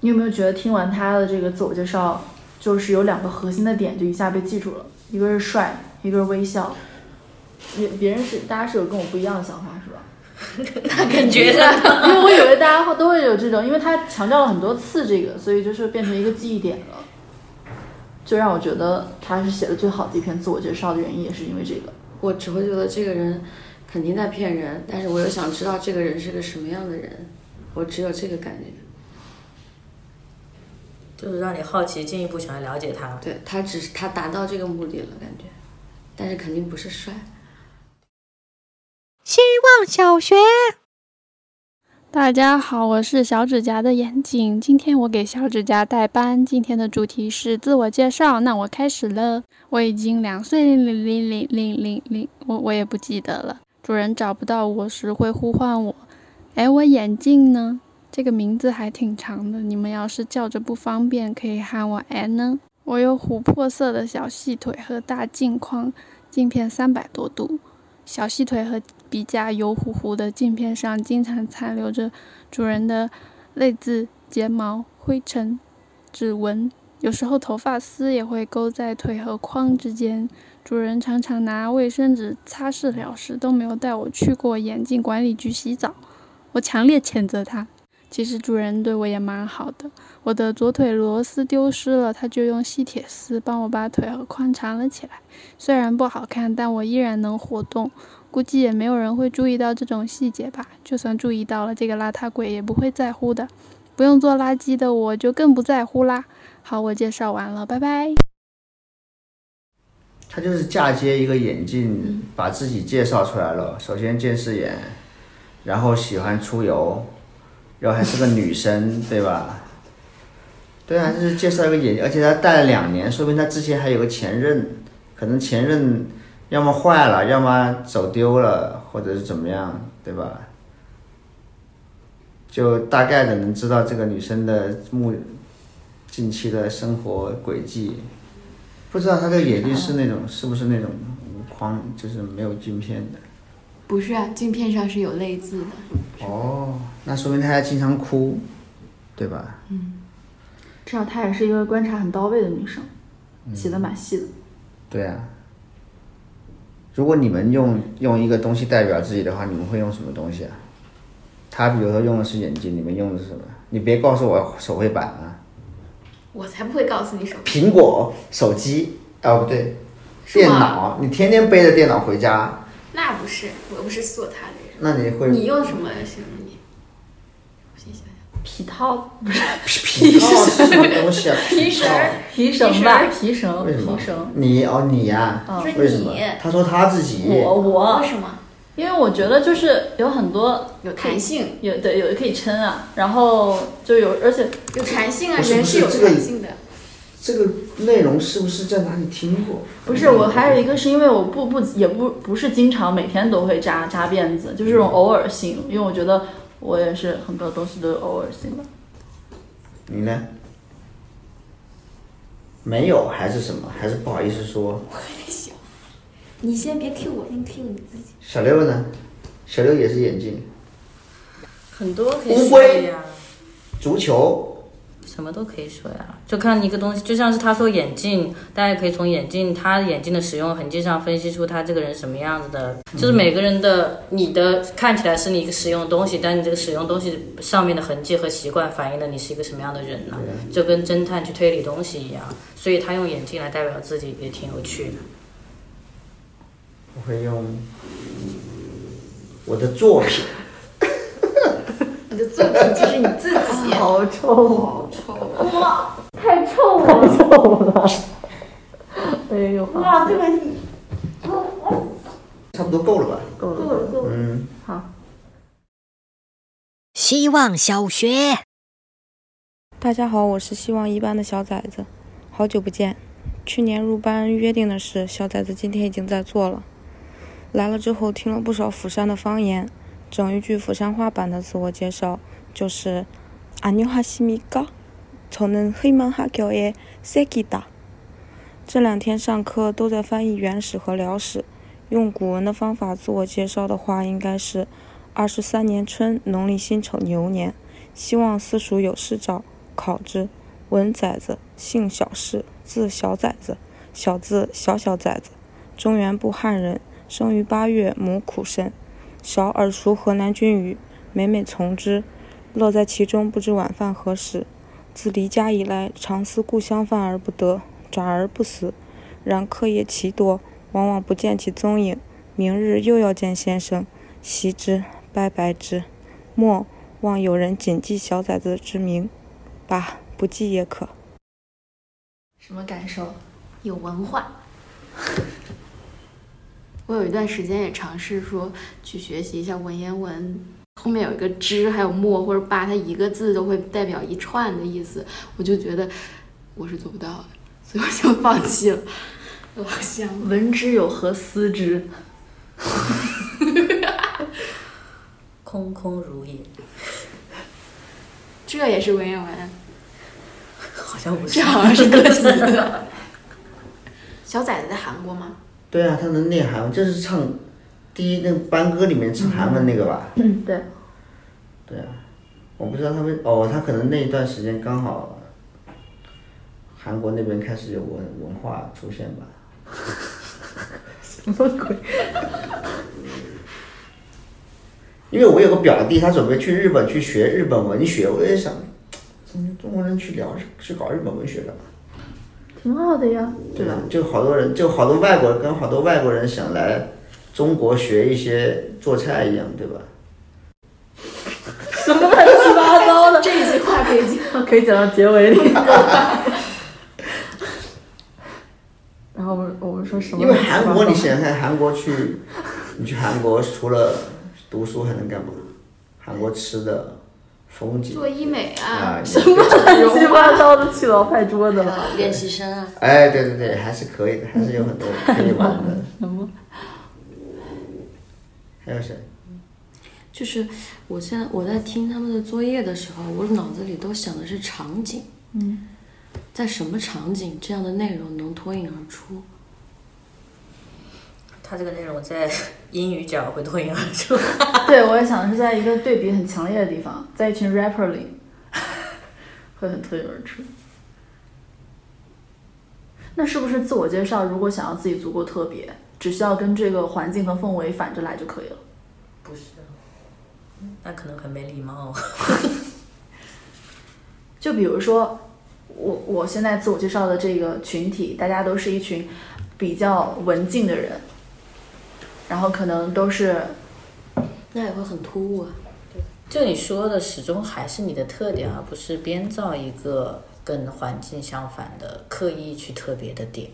你有没有觉得听完他的这个自我介绍，就是有两个核心的点就一下被记住了？一个是帅，一个是微笑。别别人是大家是有跟我不一样的想法是吧？(laughs) 那感觉的，(laughs) 因为我以为大家都会有这种，因为他强调了很多次这个，所以就是变成一个记忆点了。就让我觉得他是写的最好的一篇自我介绍的原因，也是因为这个。我只会觉得这个人肯定在骗人，但是我又想知道这个人是个什么样的人，我只有这个感觉。就是让你好奇，进一步想要了解他。对他只是他达到这个目的了，感觉，但是肯定不是帅。希望小学。大家好，我是小指甲的眼镜。今天我给小指甲代班。今天的主题是自我介绍，那我开始了。我已经两岁零零零零零零零，我我也不记得了。主人找不到我时会呼唤我。哎，我眼镜呢？这个名字还挺长的，你们要是叫着不方便，可以喊我 Anna。我有琥珀色的小细腿和大镜框，镜片三百多度。小细腿和鼻甲油乎乎的，镜片上经常残留着主人的泪渍、睫毛、灰尘、指纹，有时候头发丝也会勾在腿和框之间。主人常常拿卫生纸擦拭了事，都没有带我去过眼镜管理局洗澡。我强烈谴责他。其实主人对我也蛮好的。我的左腿螺丝丢失了，他就用细铁丝帮我把腿和髋缠了起来。虽然不好看，但我依然能活动。估计也没有人会注意到这种细节吧。就算注意到了，这个邋遢鬼也不会在乎的。不用做垃圾的我就更不在乎啦。好，我介绍完了，拜拜。他就是嫁接一个眼镜，把自己介绍出来了。首先近视眼，然后喜欢出游，然后还是个女生，对吧？(laughs) 对啊，就是介绍一个眼镜，而且她戴了两年，说明她之前还有个前任，可能前任要么坏了，要么走丢了，或者是怎么样，对吧？就大概的能知道这个女生的目近期的生活轨迹。不知道她这个眼镜是那种是不是那种无框，就是没有镜片的。不是啊，镜片上是有泪字的。哦，那说明他还经常哭，对吧？嗯，至少她也是一个观察很到位的女生，写的蛮细的。对啊。如果你们用用一个东西代表自己的话，你们会用什么东西啊？他比如说用的是眼睛，你们用的是什么？你别告诉我手绘板啊！我才不会告诉你手。苹果手机哦，不对，是电脑，你天天背着电脑回家，那不是，我不是做它的人。那你会你用什么形容你？皮套不是皮套是什么东西啊？皮绳皮绳吧，皮绳，为什么皮绳。你哦，你呀、嗯为什么？他说他自己。我我为什么？因为我觉得就是有很多有弹性，有对有的可以撑啊，然后就有而且有弹性啊，人是有弹性的。这个内容是不是在哪里听过？不是我还有一个是因为我不不也不不是经常每天都会扎扎辫子，就是这种偶尔性，因为我觉得我也是很多东西都是偶尔性的。你呢？没有还是什么？还是不好意思说？你先别 Q 我，先 Q 你自己。小六呢？小六也是眼镜，很多可以说乌龟呀，足球，什么都可以说呀，就看一个东西，就像是他说眼镜，大家可以从眼镜他眼镜的使用痕迹上分析出他这个人什么样子的。就是每个人的你的看起来是你一个使用的东西，但你这个使用东西上面的痕迹和习惯反映了你是一个什么样的人呢？就跟侦探去推理东西一样，所以他用眼镜来代表自己也挺有趣的。我会用我的作品。你的作品就是你自己。(laughs) 好臭，好臭！哇，太臭了，太臭了。哎呦，哇，这个差不多够了吧？够了，够了，够了。嗯，好。希望小学。大家好，我是希望一班的小崽子，好久不见。去年入班约定的事，小崽子今天已经在做了。来了之后听了不少釜山的方言，整一句釜山话版的自我介绍就是“안녕하십니까？저는희망학교의새끼다。”这两天上课都在翻译原始和辽史，用古文的方法自我介绍的话，应该是二十三年春，农历辛丑牛年，希望私塾有事找，考之。文崽子，姓小氏，字小崽子，小字小小崽子，中原部汉人，生于八月，母苦身。 小耳熟河南军语，每每从之，乐在其中，不知晚饭何时。自离家以来，常思故乡饭而不得，转而不思。然课业奇多，往往不见其踪影。明日又要见先生，习之，拜拜之。莫望有人谨记小崽子之名，罢，不记也可。什么感受？有文化。我有一段时间也尝试说去学习一下文言文，后面有一个之，还有末或者罢，它一个字都会代表一串的意思，我就觉得我是做不到的，所以我就放弃了。(laughs) 我好像闻之有何思之？(laughs) 空空如也，这也是文言文，好像不是，这好像是歌词。(laughs) 小崽子在韩国吗？对啊，他能念韩文，这是唱第一那个班歌里面唱韩文那个吧？嗯，对。对啊，我不知道他们哦，他可能那一段时间刚好韩国那边开始有文文化出现吧。什么鬼？因为我有个表弟，他准备去日本去学日本文学，我也想，中中国人去聊去搞日本文学的，挺好的呀，对吧？就好多人，就好多外国人跟好多外国人想来中国学一些做菜一样，对吧？(laughs) 什么乱七八糟的？这句话可以讲，可以讲到结尾里。(laughs) 然后我们我们说什么？因为韩国，你想想看，韩国去，你去韩国除了读书还能干嘛？韩国吃的、风景。做医美啊，啊，(laughs) 什么乱七八糟的去老拍桌子了？练习生啊。哎，对对对，还是可以的，还是有很多 (laughs) 可以玩的。什么？还有谁？就是我现在我在听他们的作业的时候，我脑子里都想的是场景，嗯，在什么场景这样的内容能脱颖而出？他这个内容在英语角会脱颖而出。(laughs) 对，我也想的是在一个对比很强烈的地方，在一群 rapper 里会很脱颖而出。那是不是自我介绍？如果想要自己足够特别，只需要跟这个环境和氛围反着来就可以了？不是，那可能很没礼貌。(laughs) 就比如说，我我现在自我介绍的这个群体，大家都是一群比较文静的人，然后可能都是，那也会很突兀啊。就你说的，始终还是你的特点，而不是编造一个跟环境相反的、刻意去特别的点。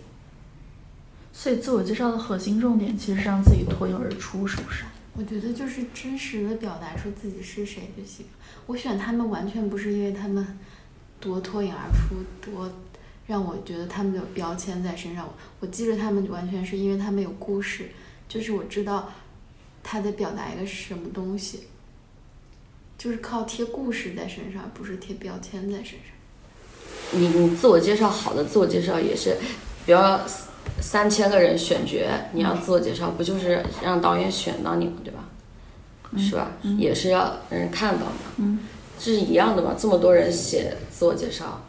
所以自我介绍的核心重点其实是让自己脱颖而出，是不是？我觉得就是真实的表达出自己是谁就行。我选他们完全不是因为他们多脱颖而出，多让我觉得他们有标签在身上。我记着他们完全是因为他们有故事，就是我知道他在表达一个什么东西，就是靠贴故事在身上，不是贴标签在身上。你你自我介绍好的自我介绍也是，比如三千个人选角，你要自我介绍，不就是让导演选到你吗？对吧？是吧？也是要让人看到嘛。嗯，这是一样的嘛。这么多人写自我介绍，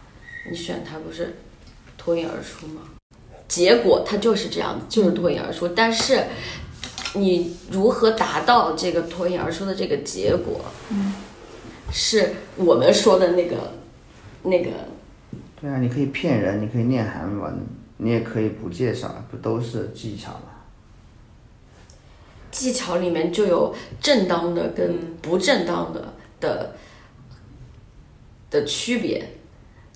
你选他不是脱颖而出吗？结果它就是这样子，就是脱颖而出。但是你如何达到这个脱颖而出的这个结果？嗯，是我们说的那个那个。对啊，你可以骗人，你可以念韩文。你也可以不介绍，不都是技巧吗？技巧里面就有正当的跟不正当的的的区别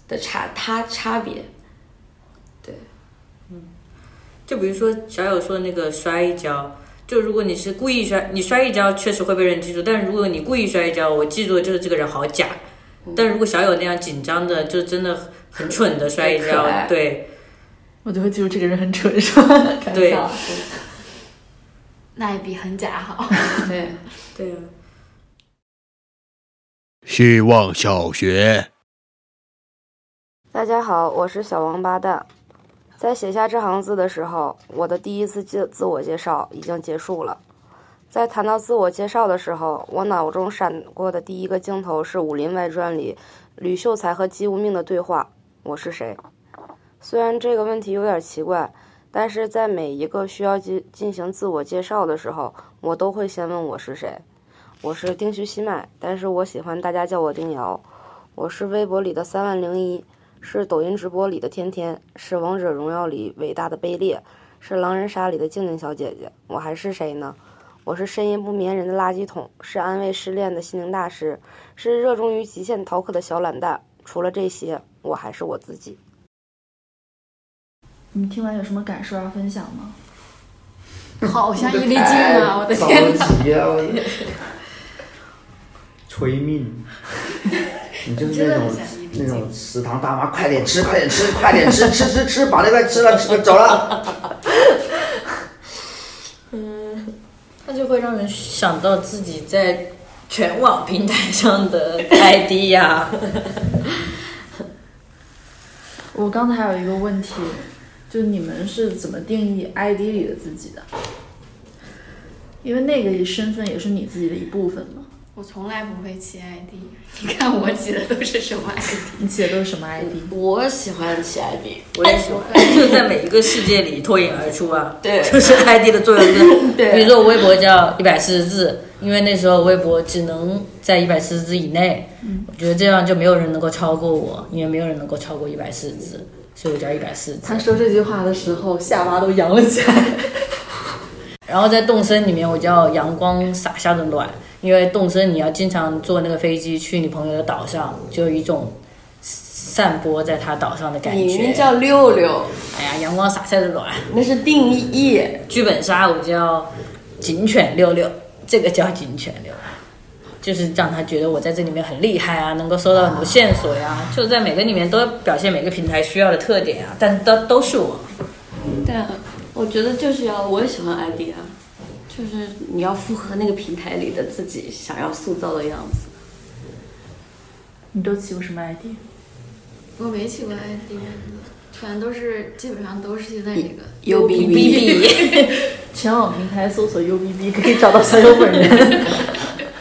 的差，它差别。就比如说小友说的那个摔一跤，就如果你是故意摔，你摔一跤确实会被人记住，但是如果你故意摔一跤，我记住的就是这个人好假。但如果小友那样紧张的，就真的很蠢的摔一跤，对。我就会记住这个人很蠢，是吧？(laughs) 对，(laughs) 那也比很假好。(laughs) 对，对。希望小学，大家好，我是小王八蛋。在写下这行字的时候，我的第一次自自我介绍已经结束了。在谈到自我介绍的时候，我脑中闪过的第一个镜头是《武林外传》里吕秀才和姬无命的对话：“我是谁？”虽然这个问题有点奇怪，但是在每一个需要进进行自我介绍的时候，我都会先问我是谁。我是丁徐西麦，但是我喜欢大家叫我丁瑶。我是微博里的三万零一，是抖音直播里的天天，是王者荣耀里伟大的卑劣，是狼人杀里的静静小姐姐。我还是谁呢？我是深夜不眠人的垃圾桶，是安慰失恋的心灵大师，是热衷于极限逃课的小懒蛋。除了这些，我还是我自己。你听完有什么感受要分享吗？(laughs) 好像一粒镜啊！(laughs) 我的天哪！催 (laughs) 命！你就是那种那种食堂大妈，快点吃，快点吃，快点吃，吃吃吃，把那块吃了，吃走了。(laughs) 嗯，那就会让人想到自己在全网平台上的 (laughs) ID 呀。我刚才还有一个问题。就你们是怎么定义 ID 里的自己的？因为那个身份也是你自己的一部分嘛。我从来不会起 ID，你看我起的都是什么 ID？你起的都是什么 ID？我喜欢起 ID，我也喜欢，就在每一个世界里脱颖而出啊。(laughs) 对，就是 ID 的作用是，(laughs) 比如说我微博叫一百四十字，因为那时候微博只能在一百四十字以内，我觉得这样就没有人能够超过我，因为没有人能够超过一百四十字。所以我叫一百四十。他说这句话的时候，下巴都扬了起来。(laughs) 然后在动森里面，我叫阳光洒下的暖，因为动身你要经常坐那个飞机去你朋友的岛上，就有一种散播在他岛上的感觉。你名叫六六，哎呀，阳光洒晒的暖，那是定义。剧本杀我叫警犬六六，这个叫警犬六六，就是让他觉得我在这里面很厉害啊，能够收到很多线索呀，就在每个里面都表现每个平台需要的特点啊，但都都是我。对啊，我觉得就是要，我也喜欢 ID 啊，就是你要符合那个平台里的自己想要塑造的样子。你都起过什么 ID？我没起过 ID 全都是基本上都是现在这个 UBB。全网平台搜索 UBB 可以找到小友本人。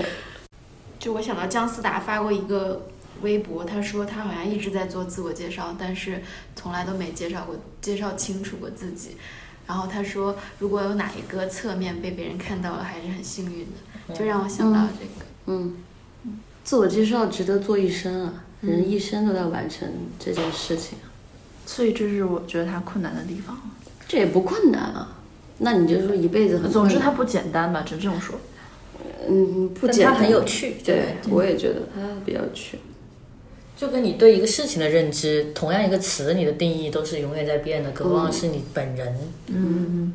(laughs) 就我想到姜思达发过一个微博，他说他好像一直在做自我介绍，但是从来都没介绍过、介绍清楚过自己。然后他说，如果有哪一个侧面被别人看到了，还是很幸运的，就让我想到这个。嗯，自我介绍值得做一生啊，人一生都在完成这件事情。所以这是我觉得他困难的地方。这也不困难啊，那你就说一辈子很。总之它不简单吧，只能这么说。嗯，不简单。它很有趣，对，我也觉得它比较有趣。就跟你对一个事情的认知，同样一个词，你的定义都是永远在变的，何况是你本人。嗯嗯。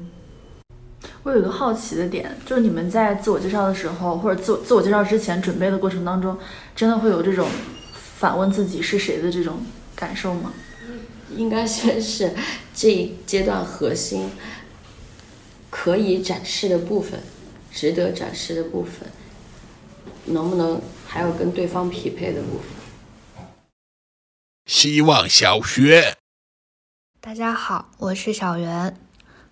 我有一个好奇的点，就是你们在自我介绍的时候，或者自我自我介绍之前准备的过程当中，真的会有这种反问自己是谁的这种感受吗？应该先是这一阶段核心可以展示的部分，值得展示的部分，能不能还有跟对方匹配的部分？希望小学，大家好，我是小袁。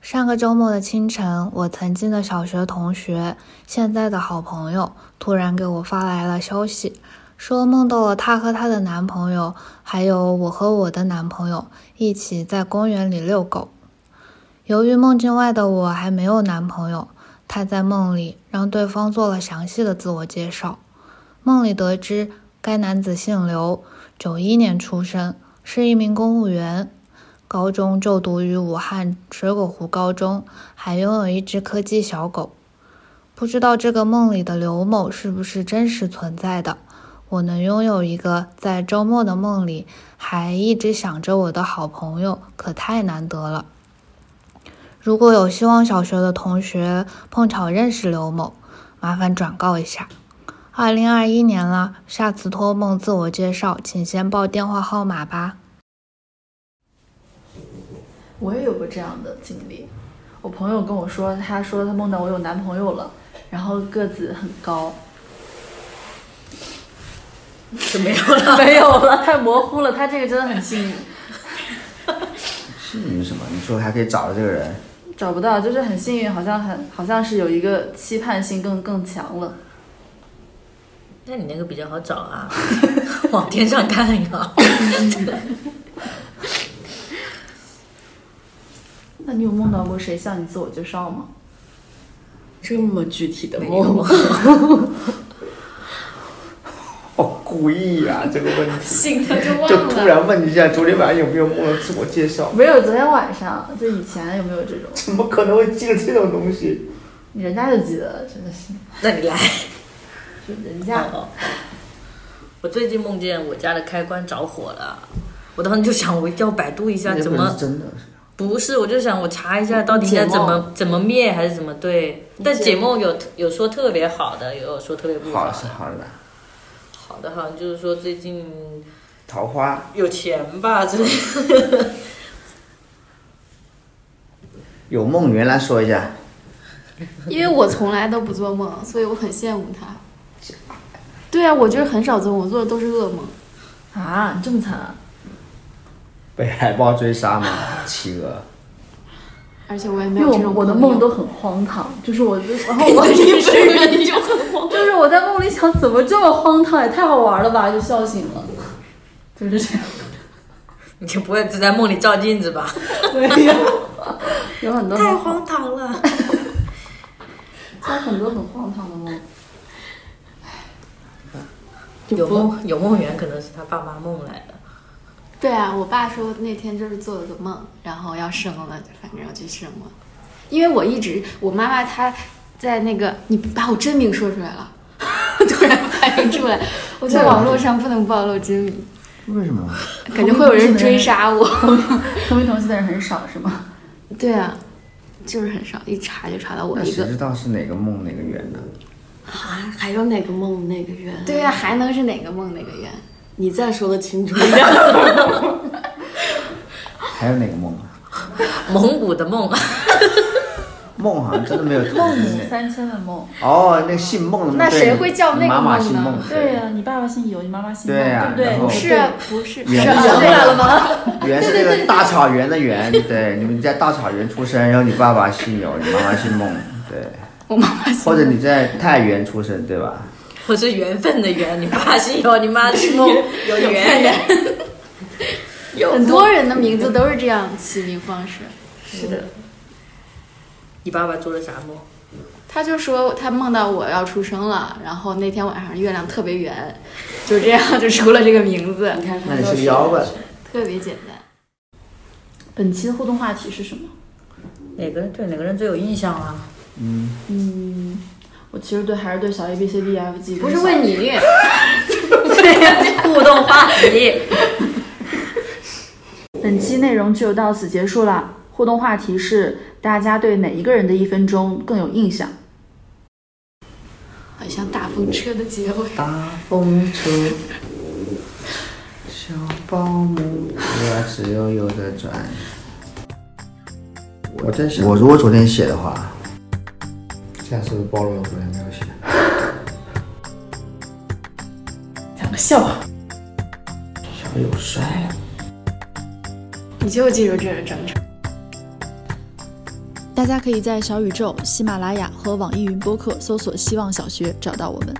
上个周末的清晨，我曾经的小学同学，现在的好朋友，突然给我发来了消息，说梦到了她和她的男朋友，还有我和我的男朋友一起在公园里遛狗。由于梦境外的我还没有男朋友，她在梦里让对方做了详细的自我介绍。梦里得知，该男子姓刘，九一年出生，是一名公务员。高中就读于武汉水果湖高中，还拥有一只柯基小狗。不知道这个梦里的刘某是不是真实存在的？我能拥有一个在周末的梦里还一直想着我的好朋友，可太难得了。如果有希望小学的同学碰巧认识刘某，麻烦转告一下。二零二一年了，下次托梦自我介绍，请先报电话号码吧。我也有过这样的经历，我朋友跟我说，他说他梦到我有男朋友了，然后个子很高，就没有了，(laughs) 没有了，太模糊了。他这个真的很幸运。(laughs) 幸运什么？你说还可以找到这个人？找不到，就是很幸运，好像很好像是有一个期盼性更更强了。那你那个比较好找啊，(laughs) 往天上看呀。(laughs) 那你有梦到过谁向你自我介绍吗？这么具体的梦？好 (laughs) 故意呀，这个问题。醒了就忘了。就突然问一下，昨天晚上有没有梦到自我介绍？没有，昨天晚上就以前有没有这种？怎么可能会记得这种东西？人家就记得，真的是。那你来。就人家。哦我最近梦见我家的开关着火了，我当时就想，我要百度一下怎么。真的。不是，我就想我查一下到底应该怎么怎么灭还是怎么对。但解梦有有说特别好的，也有说特别不好的。好是好的。好的，好像就是说最近桃花有钱吧之类的。(laughs) 有梦原来说一下。因为我从来都不做梦，所以我很羡慕他。对啊，我就是很少做梦，我做的都是噩梦。啊，你这么惨啊！被海豹追杀吗？(laughs) 企鹅。而且我也没有这种我的梦都很荒唐，就是我，(laughs) 然后我一睡人就很荒，就是我在梦里想，怎么这么荒唐，也太好玩了吧，就笑醒了，就是这样。你就不会只在梦里照镜子吧？(laughs) 没有，有很多太荒唐了。有很多很荒唐的梦。有梦有梦圆，可能是他爸妈梦来的。对啊，我爸说那天就是做了个梦，然后要生了，反正要去生了。因为我一直，我妈妈她在那个，你把我真名说出来了，(laughs) 突然反应出来，我在网络上不能暴露真名。为什么？(laughs) 感觉会有人追杀我。同名同姓的人很少是吗？对啊，就是很少，一查就查到我一个。那谁知道是哪个梦哪个圆呢？还还有哪个梦哪个圆？对呀、还能是哪个梦哪个圆？你再说的清楚一点。(laughs) 还有哪个梦啊？蒙古的梦，梦好像真的没有孟同名母三千的梦。哦，那个姓孟的梦。那谁会叫那个你妈妈梦呢姓孟。对呀、你爸爸姓尤，你妈妈姓孟，对不对？不是啊，不是，圆回来了吗？原是那个大草原的原，对，你们在大草原出生，然后你爸爸姓尤，你妈妈姓孟，对，我妈妈姓或者你在太原出生，对吧？我是缘分的缘，你爸姓有，你妈姓孟，(laughs) 有缘。有 (laughs) 很多人的名字都是这样起名方式。是的。你爸爸做了啥梦？他就说他梦到我要出生了，然后那天晚上月亮特别圆，就这样就出了这个名字。你看那你是个妖怪。特别简单。本期的互动话题是什么？哪个人对哪个人最有印象啊？嗯嗯，我其实对还是对小 A B C D E F G。不是问你，互动话题。(laughs) 本期内容就到此结束了。互动话题是：大家对哪一个人的一分钟更有印象？好像大风车的结尾。大风车，小保姆，(laughs) 我自由悠的转。我在想，我如果昨天写的话，这样是不是暴露了我昨天没有写？讲个笑话。小友帅了。你就记住这是正常。大家可以在小宇宙、喜马拉雅和网易云播客搜索“希望小学”找到我们。